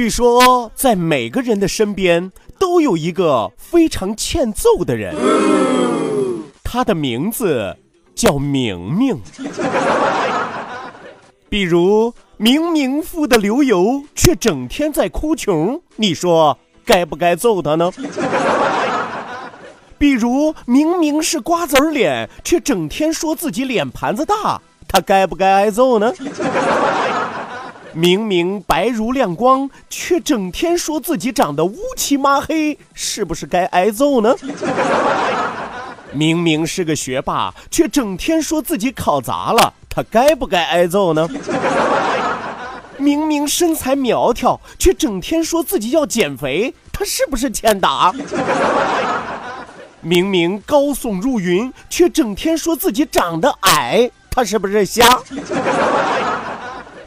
据说，在每个人的身边都有一个非常欠揍的人，他的名字叫明明。比如，明明富得流油，却整天在哭穷，你说该不该揍他呢？比如，明明是瓜子脸，却整天说自己脸盘子大，他该不该挨揍呢？明明白如亮光，却整天说自己长得乌漆抹黑，是不是该挨揍呢？明明是个学霸，却整天说自己考砸了，他该不该挨揍呢？明明身材苗条，却整天说自己要减肥，他是不是欠打？明明高耸入云，却整天说自己长得矮，他是不是瞎？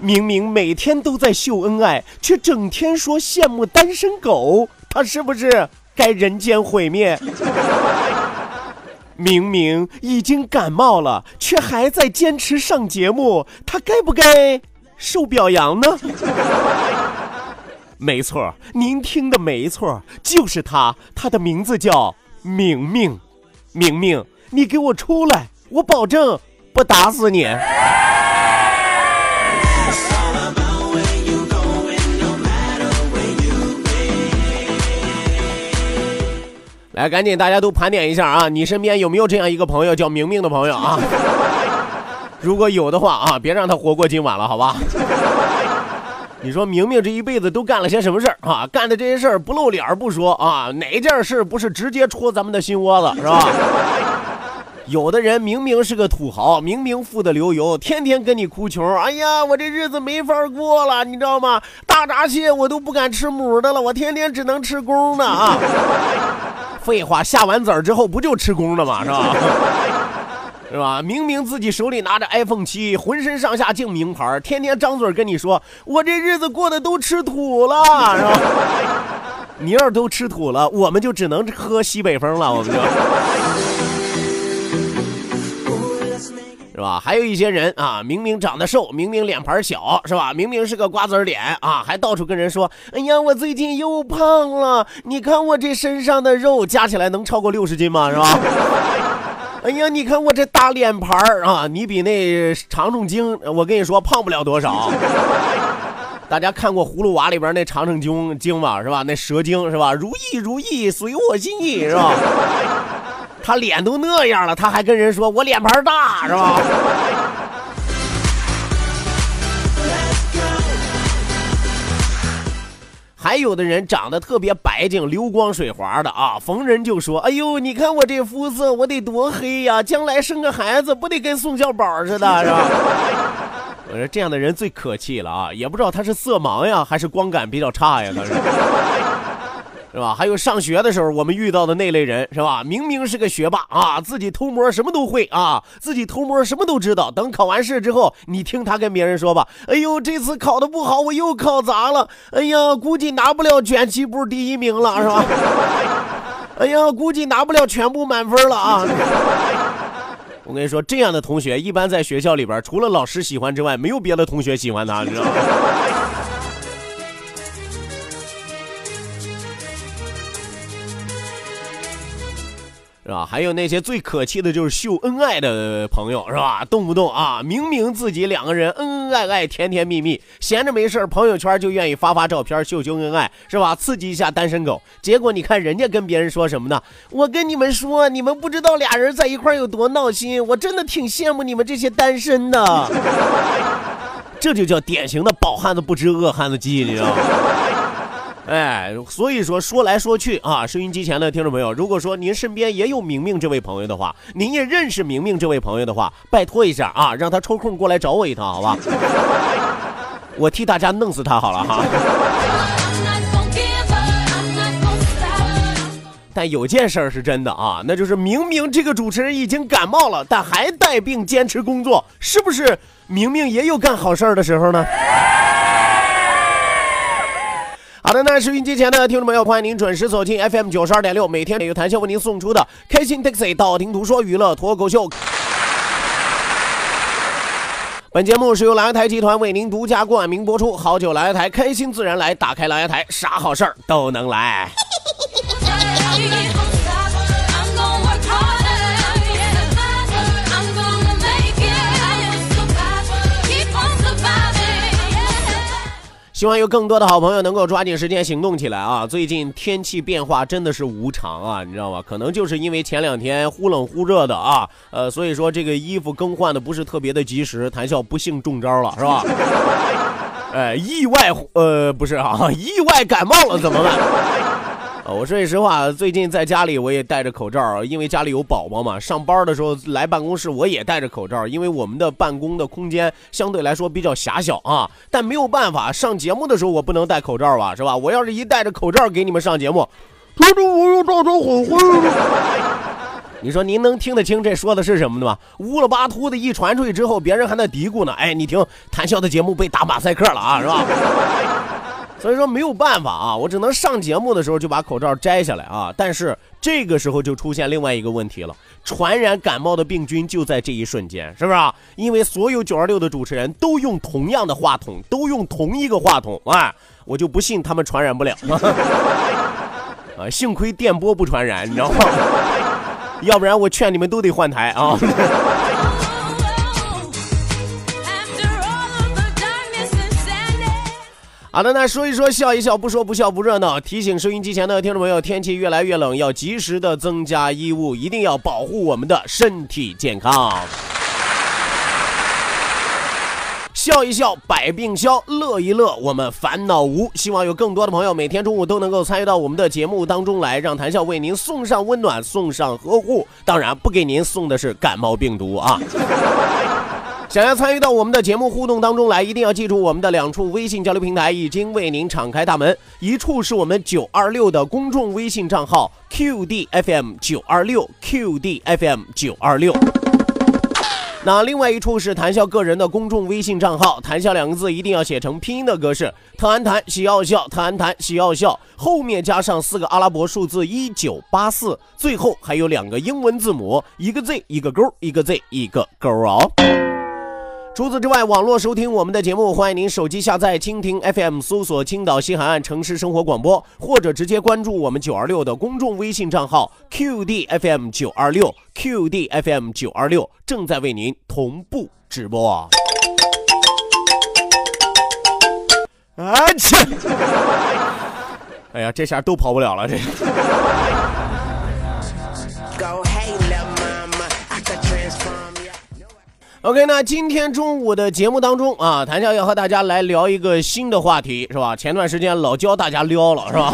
明明每天都在秀恩爱，却整天说羡慕单身狗，他是不是该人间毁灭？明明已经感冒了，却还在坚持上节目，他该不该受表扬呢？没错，您听的没错，就是他，他的名字叫明明。明明，你给我出来，我保证不打死你。来，赶紧大家都盘点一下啊！你身边有没有这样一个朋友叫明明的朋友啊？如果有的话啊，别让他活过今晚了，好吧？你说明明这一辈子都干了些什么事儿啊？干的这些事儿不露脸不说啊，哪件事不是直接戳咱们的心窝子，是吧？有的人明明是个土豪，明明富得流油，天天跟你哭穷。哎呀，我这日子没法过了，你知道吗？大闸蟹我都不敢吃母的了，我天天只能吃公的啊！废话，下完籽儿之后不就吃公的吗？是吧？是吧？明明自己手里拿着 iPhone 七，浑身上下净名牌，天天张嘴跟你说，我这日子过得都吃土了，是吧？你要是都吃土了，我们就只能喝西北风了，我们就。是吧？还有一些人啊，明明长得瘦，明明脸盘小，是吧？明明是个瓜子脸啊，还到处跟人说：“哎呀，我最近又胖了，你看我这身上的肉加起来能超过六十斤吗？是吧？” 哎呀，你看我这大脸盘啊，你比那长虫精，我跟你说胖不了多少。大家看过《葫芦娃》里边那长虫精精吧，是吧？那蛇精是吧？如意如意，随我心意，是吧？他脸都那样了，他还跟人说我脸盘大，是吧？还有的人长得特别白净、流光水滑的啊，逢人就说：“哎呦，你看我这肤色，我得多黑呀！将来生个孩子，不得跟宋小宝似的，是吧？”我说这样的人最可气了啊，也不知道他是色盲呀，还是光感比较差呀，他是。是吧？还有上学的时候，我们遇到的那类人，是吧？明明是个学霸啊，自己偷摸什么都会啊，自己偷摸什么都知道。等考完试之后，你听他跟别人说吧：“哎呦，这次考的不好，我又考砸了。哎呀，估计拿不了卷起步第一名了，是吧？哎呀，估计拿不了全部满分了啊！” 我跟你说，这样的同学一般在学校里边，除了老师喜欢之外，没有别的同学喜欢他，你知道吗？是吧？还有那些最可气的就是秀恩爱的朋友，是吧？动不动啊，明明自己两个人恩恩爱爱、甜甜蜜蜜，闲着没事朋友圈就愿意发发照片秀秀恩爱，是吧？刺激一下单身狗。结果你看人家跟别人说什么呢？我跟你们说，你们不知道俩人在一块有多闹心，我真的挺羡慕你们这些单身的。这就叫典型的饱汉子不知饿汉子饥，你知道吗？哎，所以说说来说去啊，收音机前的听众朋友，如果说您身边也有明明这位朋友的话，您也认识明明这位朋友的话，拜托一下啊，让他抽空过来找我一趟，好吧？我替大家弄死他好了哈。但有件事儿是真的啊，那就是明明这个主持人已经感冒了，但还带病坚持工作，是不是明明也有干好事儿的时候呢？好的，那收音机前的听众朋友，欢迎您准时走进 FM 九十二点六，每天有谈笑为您送出的开心 Taxi 道听途说娱乐脱口秀。本节目是由蓝台集团为您独家冠名播出，好酒蓝台，开心自然来，打开蓝台，啥好事儿都能来。希望有更多的好朋友能够抓紧时间行动起来啊！最近天气变化真的是无常啊，你知道吗？可能就是因为前两天忽冷忽热的啊，呃，所以说这个衣服更换的不是特别的及时，谈笑不幸中招了，是吧？哎，意外，呃，不是啊，意外感冒了怎么办？啊，我说句实话，最近在家里我也戴着口罩，因为家里有宝宝嘛。上班的时候来办公室我也戴着口罩，因为我们的办公的空间相对来说比较狭小啊。但没有办法，上节目的时候我不能戴口罩吧，是吧？我要是一戴着口罩给你们上节目，他说我又造成混混你说您能听得清这说的是什么的吗？乌了巴秃的一传出去之后，别人还在嘀咕呢。哎，你听谈笑的节目被打马赛克了啊，是吧？所以说没有办法啊，我只能上节目的时候就把口罩摘下来啊。但是这个时候就出现另外一个问题了，传染感冒的病菌就在这一瞬间，是不是？因为所有九二六的主持人都用同样的话筒，都用同一个话筒，哎，我就不信他们传染不了。啊，幸亏电波不传染，你知道吗？要不然我劝你们都得换台啊。好的，那说一说笑一笑，不说不笑不热闹。提醒收音机前的听众朋友，天气越来越冷，要及时的增加衣物，一定要保护我们的身体健康。笑一笑，百病消；乐一乐，我们烦恼无。希望有更多的朋友每天中午都能够参与到我们的节目当中来，让谈笑为您送上温暖，送上呵护。当然，不给您送的是感冒病毒啊。想要参与到我们的节目互动当中来，一定要记住我们的两处微信交流平台已经为您敞开大门。一处是我们九二六的公众微信账号 QDFM 九二六 QDFM 九二六，那另外一处是谈笑个人的公众微信账号，谈笑两个字一定要写成拼音的格式，特安谈喜奥笑，特安谈喜奥笑，后面加上四个阿拉伯数字一九八四，最后还有两个英文字母，一个 Z 一个勾，一个 Z 一个勾哦。除此之外，网络收听我们的节目，欢迎您手机下载蜻蜓 FM，搜索青岛西海岸城市生活广播，或者直接关注我们九二六的公众微信账号 QDFM 九二六 QDFM 九二六，正在为您同步直播。啊切！哎呀，这下都跑不了了，这。OK，那今天中午的节目当中啊，谭笑要和大家来聊一个新的话题，是吧？前段时间老教大家撩了，是吧？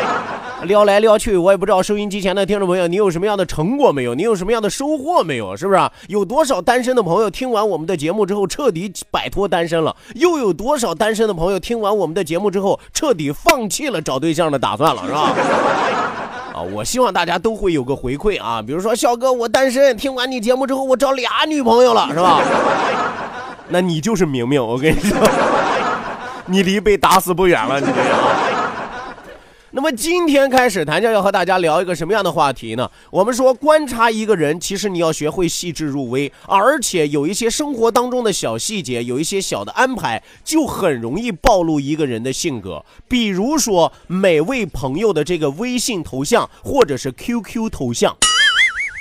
撩来撩去，我也不知道收音机前的听众朋友，你有什么样的成果没有？你有什么样的收获没有？是不是？有多少单身的朋友听完我们的节目之后彻底摆脱单身了？又有多少单身的朋友听完我们的节目之后彻底放弃了找对象的打算了？是吧？啊，我希望大家都会有个回馈啊，比如说笑哥，我单身，听完你节目之后，我找俩女朋友了，是吧？那你就是明明，我跟你说，你离被打死不远了，你这样。那么今天开始，谭教要和大家聊一个什么样的话题呢？我们说，观察一个人，其实你要学会细致入微，而且有一些生活当中的小细节，有一些小的安排，就很容易暴露一个人的性格。比如说，每位朋友的这个微信头像或者是 QQ 头像，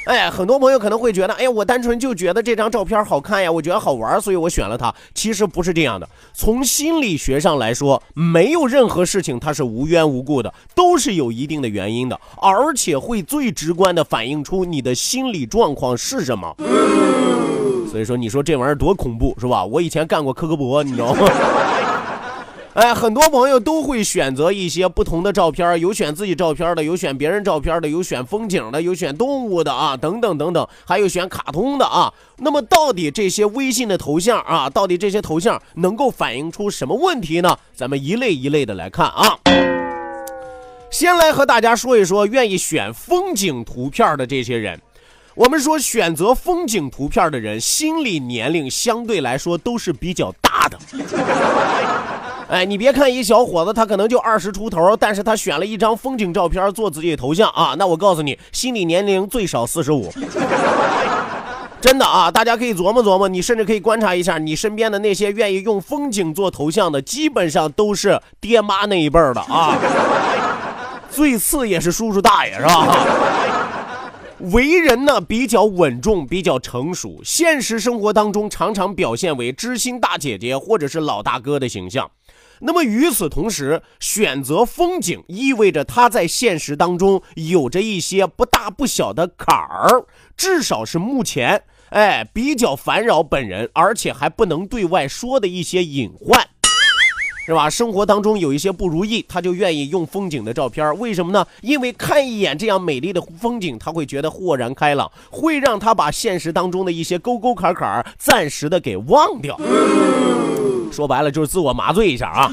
哎，很多朋友可能会觉得，哎呀，我单纯就觉得这张照片好看呀，我觉得好玩，所以我选了它。其实不是这样的，从心理学上来说，没有任何事情它是无缘无故的，都是有一定的原因的，而且会最直观的反映出你的心理状况是什么。所以说，你说这玩意儿多恐怖是吧？我以前干过科科博，你知道吗？哎，很多朋友都会选择一些不同的照片，有选自己照片的，有选别人照片的，有选风景的，有选动物的啊，等等等等，还有选卡通的啊。那么，到底这些微信的头像啊，到底这些头像能够反映出什么问题呢？咱们一类一类的来看啊。先来和大家说一说愿意选风景图片的这些人。我们说，选择风景图片的人，心理年龄相对来说都是比较大的。哎，你别看一小伙子，他可能就二十出头，但是他选了一张风景照片做自己的头像啊。那我告诉你，心理年龄最少四十五，真的啊！大家可以琢磨琢磨，你甚至可以观察一下你身边的那些愿意用风景做头像的，基本上都是爹妈那一辈的啊。最次也是叔叔大爷，是吧？为人呢比较稳重，比较成熟，现实生活当中常常表现为知心大姐姐或者是老大哥的形象。那么与此同时，选择风景意味着他在现实当中有着一些不大不小的坎儿，至少是目前，哎，比较烦扰本人，而且还不能对外说的一些隐患，是吧？生活当中有一些不如意，他就愿意用风景的照片，为什么呢？因为看一眼这样美丽的风景，他会觉得豁然开朗，会让他把现实当中的一些沟沟坎坎暂时的给忘掉。说白了就是自我麻醉一下啊。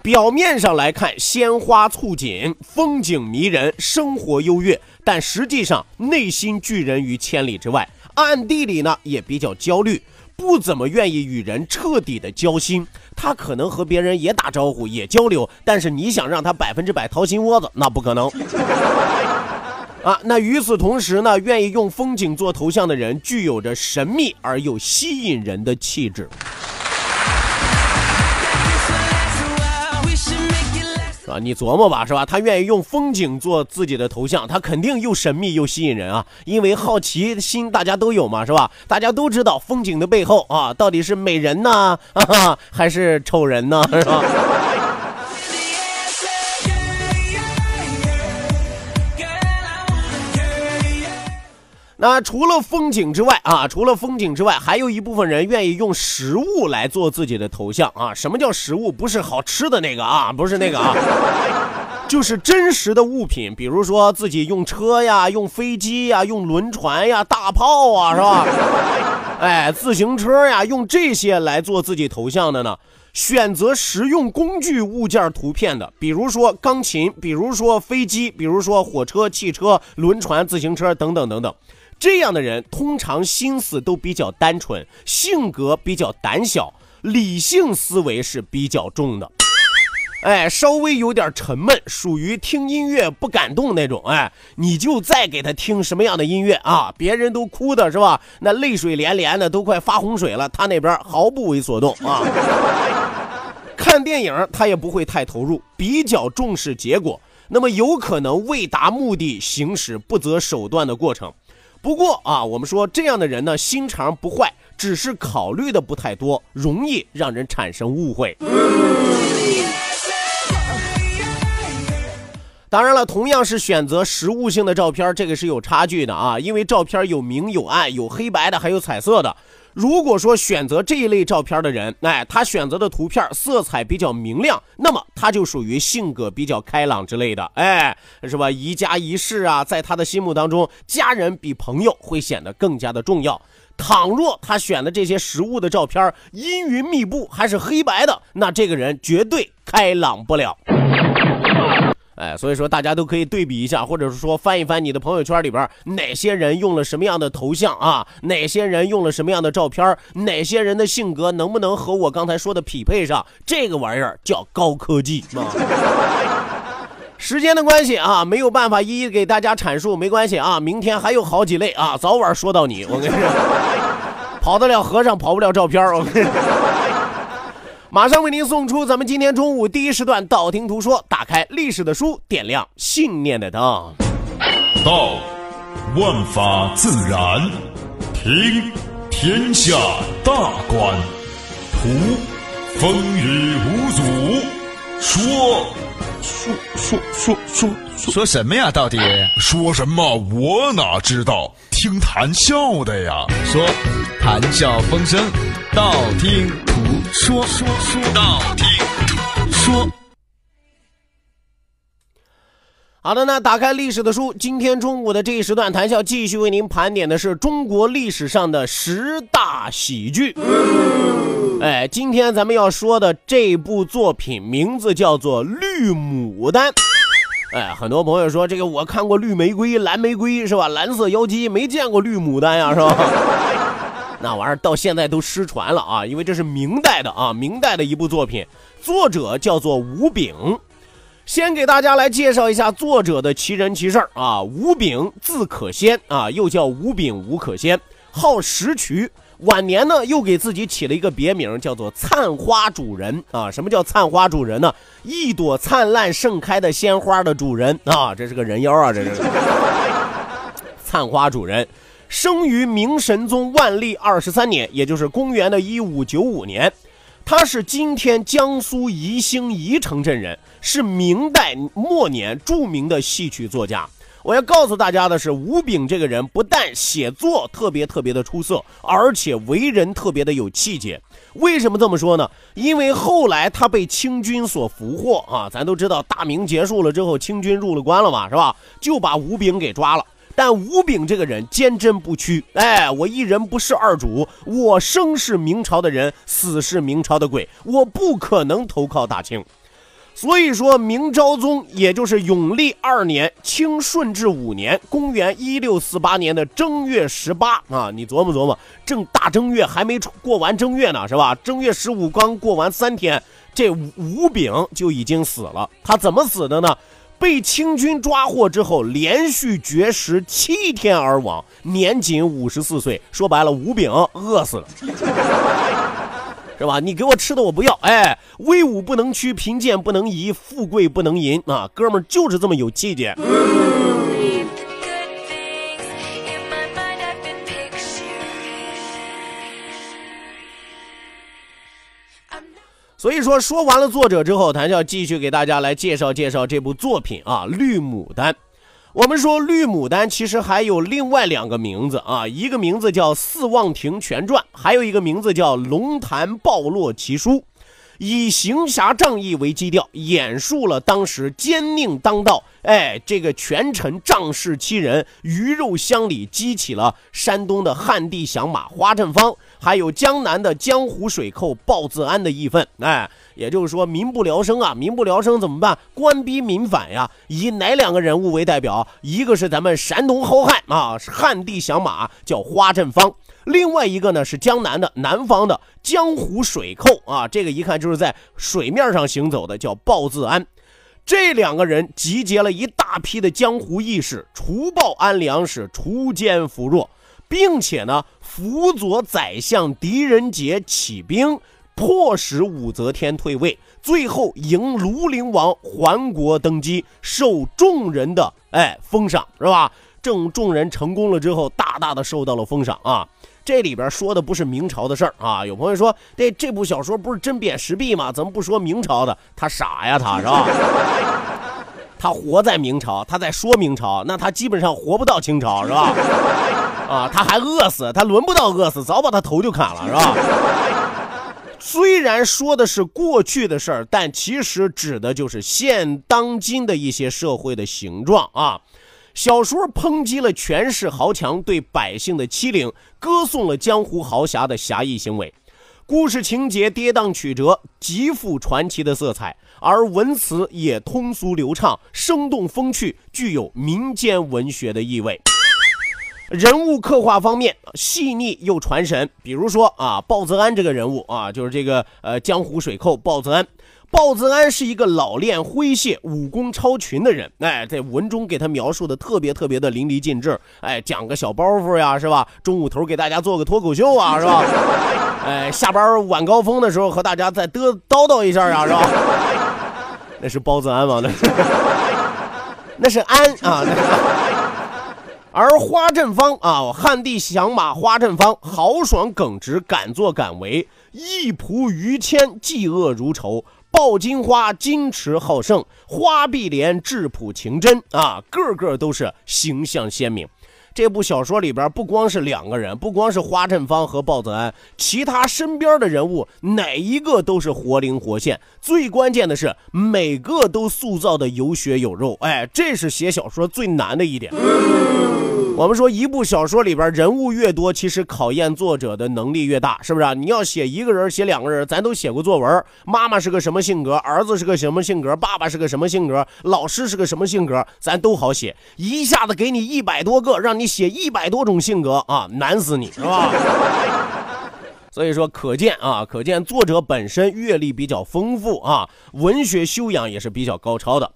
表面上来看，鲜花簇锦，风景迷人，生活优越，但实际上内心拒人于千里之外，暗地里呢也比较焦虑，不怎么愿意与人彻底的交心。他可能和别人也打招呼，也交流，但是你想让他百分之百掏心窝子，那不可能。啊，那与此同时呢，愿意用风景做头像的人，具有着神秘而又吸引人的气质，是吧？你琢磨吧，是吧？他愿意用风景做自己的头像，他肯定又神秘又吸引人啊！因为好奇心大家都有嘛，是吧？大家都知道风景的背后啊，到底是美人呢，还是丑人呢，是吧？那除了风景之外啊，除了风景之外，还有一部分人愿意用食物来做自己的头像啊。什么叫食物？不是好吃的那个啊，不是那个啊，就是真实的物品，比如说自己用车呀、用飞机呀、用轮船呀、大炮啊，是吧？哎，自行车呀，用这些来做自己头像的呢？选择实用工具物件图片的，比如说钢琴，比如说飞机，比如说火车、汽车、轮船、自行车等等等等。这样的人通常心思都比较单纯，性格比较胆小，理性思维是比较重的。哎，稍微有点沉闷，属于听音乐不感动那种。哎，你就再给他听什么样的音乐啊？别人都哭的是吧？那泪水连连的，都快发洪水了，他那边毫不为所动啊。看电影他也不会太投入，比较重视结果，那么有可能为达目的行使不择手段的过程。不过啊，我们说这样的人呢，心肠不坏，只是考虑的不太多，容易让人产生误会。当然了，同样是选择实物性的照片，这个是有差距的啊，因为照片有明有暗，有黑白的，还有彩色的。如果说选择这一类照片的人，哎，他选择的图片色彩比较明亮，那么他就属于性格比较开朗之类的，哎，是吧？宜家宜室啊，在他的心目当中，家人比朋友会显得更加的重要。倘若他选的这些实物的照片阴云密布，还是黑白的，那这个人绝对开朗不了。哎，所以说大家都可以对比一下，或者是说翻一翻你的朋友圈里边哪些人用了什么样的头像啊，哪些人用了什么样的照片，哪些人的性格能不能和我刚才说的匹配上？这个玩意儿叫高科技啊。时间的关系啊，没有办法一一给大家阐述，没关系啊，明天还有好几类啊，早晚说到你。我跟你说，跑得了和尚跑不了照片我跟你说。马上为您送出咱们今天中午第一时段《道听途说》，打开历史的书，点亮信念的灯。道，万法自然；听天下大观；图风雨无阻；说说说说说说什么呀？到底说什么？我哪知道？听谈笑的呀。说谈笑风生，道听途说，说说道听途说。好的，那打开历史的书，今天中午的这一时段谈笑继续为您盘点的是中国历史上的十大喜剧。哎，今天咱们要说的这部作品名字叫做《绿牡丹》。哎，很多朋友说这个我看过绿玫瑰、蓝玫瑰是吧？蓝色妖姬没见过绿牡丹呀，是吧？那玩意儿到现在都失传了啊，因为这是明代的啊，明代的一部作品，作者叫做吴炳。先给大家来介绍一下作者的奇人奇事儿啊，吴炳字可先啊，又叫吴炳吴可先，号石渠。晚年呢，又给自己起了一个别名，叫做灿花主人啊。什么叫灿花主人呢？一朵灿烂盛开的鲜花的主人啊，这是个人妖啊，这是。灿花主人，生于明神宗万历二十三年，也就是公元的一五九五年。他是今天江苏宜兴宜城镇人，是明代末年著名的戏曲作家。我要告诉大家的是，吴炳这个人不但写作特别特别的出色，而且为人特别的有气节。为什么这么说呢？因为后来他被清军所俘获啊，咱都知道大明结束了之后，清军入了关了嘛，是吧？就把吴炳给抓了。但吴炳这个人坚贞不屈，哎，我一人不是二主，我生是明朝的人，死是明朝的鬼，我不可能投靠大清。所以说，明昭宗也就是永历二年，清顺治五年，公元一六四八年的正月十八啊，你琢磨琢磨，正大正月还没过完正月呢，是吧？正月十五刚过完三天，这吴炳就已经死了。他怎么死的呢？被清军抓获之后，连续绝食七天而亡，年仅五十四岁。说白了，吴炳饿死了，是吧？你给我吃的我不要，哎，威武不能屈，贫贱不能移，富贵不能淫啊！哥们儿就是这么有气节。所以说，说完了作者之后，谭笑继续给大家来介绍介绍这部作品啊，《绿牡丹》。我们说，《绿牡丹》其实还有另外两个名字啊，一个名字叫《四望亭全传》，还有一个名字叫《龙潭暴落奇书》。以行侠仗义为基调，演述了当时奸佞当道，哎，这个权臣仗势欺人，鱼肉乡里，激起了山东的旱地响马花振芳，还有江南的江湖水寇鲍自安的义愤，哎，也就是说民不聊生啊，民不聊生怎么办？官逼民反呀！以哪两个人物为代表？一个是咱们山东好汉啊，旱地响马，叫花振芳。另外一个呢是江南的南方的江湖水寇啊，这个一看就是在水面上行走的，叫鲍自安。这两个人集结了一大批的江湖义士，除暴安良，是除奸扶弱，并且呢辅佐宰相狄仁杰起兵，迫使武则天退位，最后迎庐陵王还国登基，受众人的哎封赏，是吧？正众人成功了之后，大大的受到了封赏啊。这里边说的不是明朝的事儿啊！有朋友说，这这部小说不是真贬时弊吗？怎么不说明朝的？他傻呀，他是吧？他活在明朝，他在说明朝，那他基本上活不到清朝，是吧？啊，他还饿死，他轮不到饿死，早把他头就砍了，是吧？虽然说的是过去的事儿，但其实指的就是现当今的一些社会的形状啊。小说抨击了权势豪强对百姓的欺凌，歌颂了江湖豪侠的侠义行为。故事情节跌宕曲折，极富传奇的色彩，而文词也通俗流畅、生动风趣，具有民间文学的意味。人物刻画方面细腻又传神，比如说啊，鲍泽安这个人物啊，就是这个呃江湖水寇鲍泽安。鲍子安是一个老练诙谐、武功超群的人，哎，在文中给他描述的特别特别的淋漓尽致，哎，讲个小包袱呀，是吧？中午头给大家做个脱口秀啊，是吧？哎，下班晚高峰的时候和大家再嘚叨叨一下呀，是吧？那是包子安吗？那是，那是安啊。那是而花振芳啊，旱地响马花振芳，豪爽耿直，敢作敢为，义仆于谦，嫉恶如仇。抱金花，矜持好胜，花碧莲，质朴情真啊，个个都是形象鲜明。这部小说里边不光是两个人，不光是花振芳和鲍泽安，其他身边的人物哪一个都是活灵活现。最关键的是，每个都塑造的有血有肉。哎，这是写小说最难的一点。我们说，一部小说里边人物越多，其实考验作者的能力越大，是不是啊？你要写一个人，写两个人，咱都写过作文。妈妈是个什么性格？儿子是个什么性格？爸爸是个什么性格？老师是个什么性格？咱都好写。一下子给你一百多个，让你写一百多种性格啊，难死你是吧？所以说，可见啊，可见作者本身阅历比较丰富啊，文学修养也是比较高超的。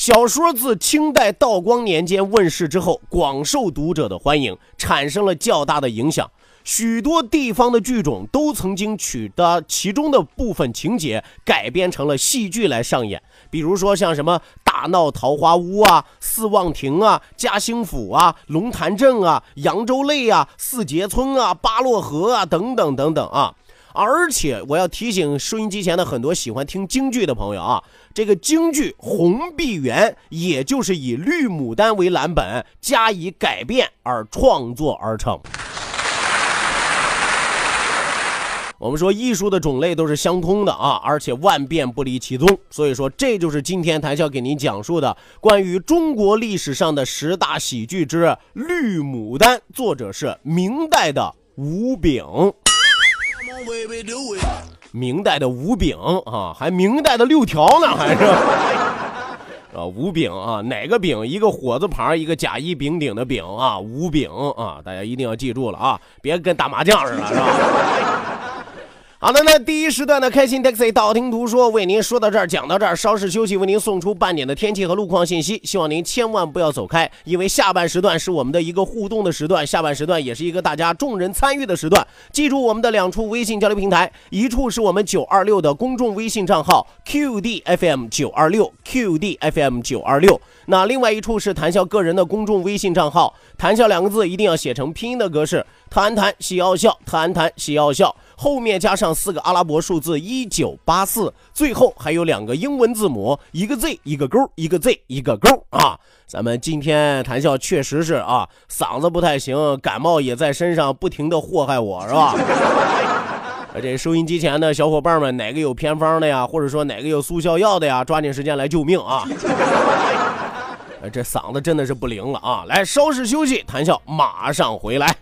小说自清代道光年间问世之后，广受读者的欢迎，产生了较大的影响。许多地方的剧种都曾经取得其中的部分情节，改编成了戏剧来上演。比如说像什么大闹桃花坞啊、四望亭啊、嘉兴府啊、龙潭镇啊、扬州泪啊、四杰村啊、八洛河啊等等等等啊。而且我要提醒收音机前的很多喜欢听京剧的朋友啊，这个京剧《红碧园》也就是以绿牡丹为蓝本加以改变而创作而成。我们说艺术的种类都是相通的啊，而且万变不离其宗。所以说，这就是今天谭笑给您讲述的关于中国历史上的十大喜剧之《绿牡丹》，作者是明代的吴炳。明代的五饼啊，还明代的六条呢，还是 啊五饼啊，哪个饼？一个火字旁，一个甲乙丙丁的丙啊，五饼啊，大家一定要记住了啊，别跟打麻将似的，是吧？好的，那第一时段的开心 taxi 道听途说为您说到这儿，讲到这儿，稍事休息，为您送出半点的天气和路况信息。希望您千万不要走开，因为下半时段是我们的一个互动的时段，下半时段也是一个大家众人参与的时段。记住我们的两处微信交流平台，一处是我们九二六的公众微信账号 QDFM 九二六 QDFM 九二六，那另外一处是谈笑个人的公众微信账号，谈笑两个字一定要写成拼音的格式，谈谈喜奥笑，谈谈喜奥笑。后面加上四个阿拉伯数字一九八四，最后还有两个英文字母，一个 Z 一个勾，一个 Z 一个勾啊！咱们今天谈笑确实是啊，嗓子不太行，感冒也在身上，不停的祸害我，是吧？而这收音机前的小伙伴们，哪个有偏方的呀？或者说哪个有速效药的呀？抓紧时间来救命啊！这嗓子真的是不灵了啊！来，稍事休息，谈笑马上回来。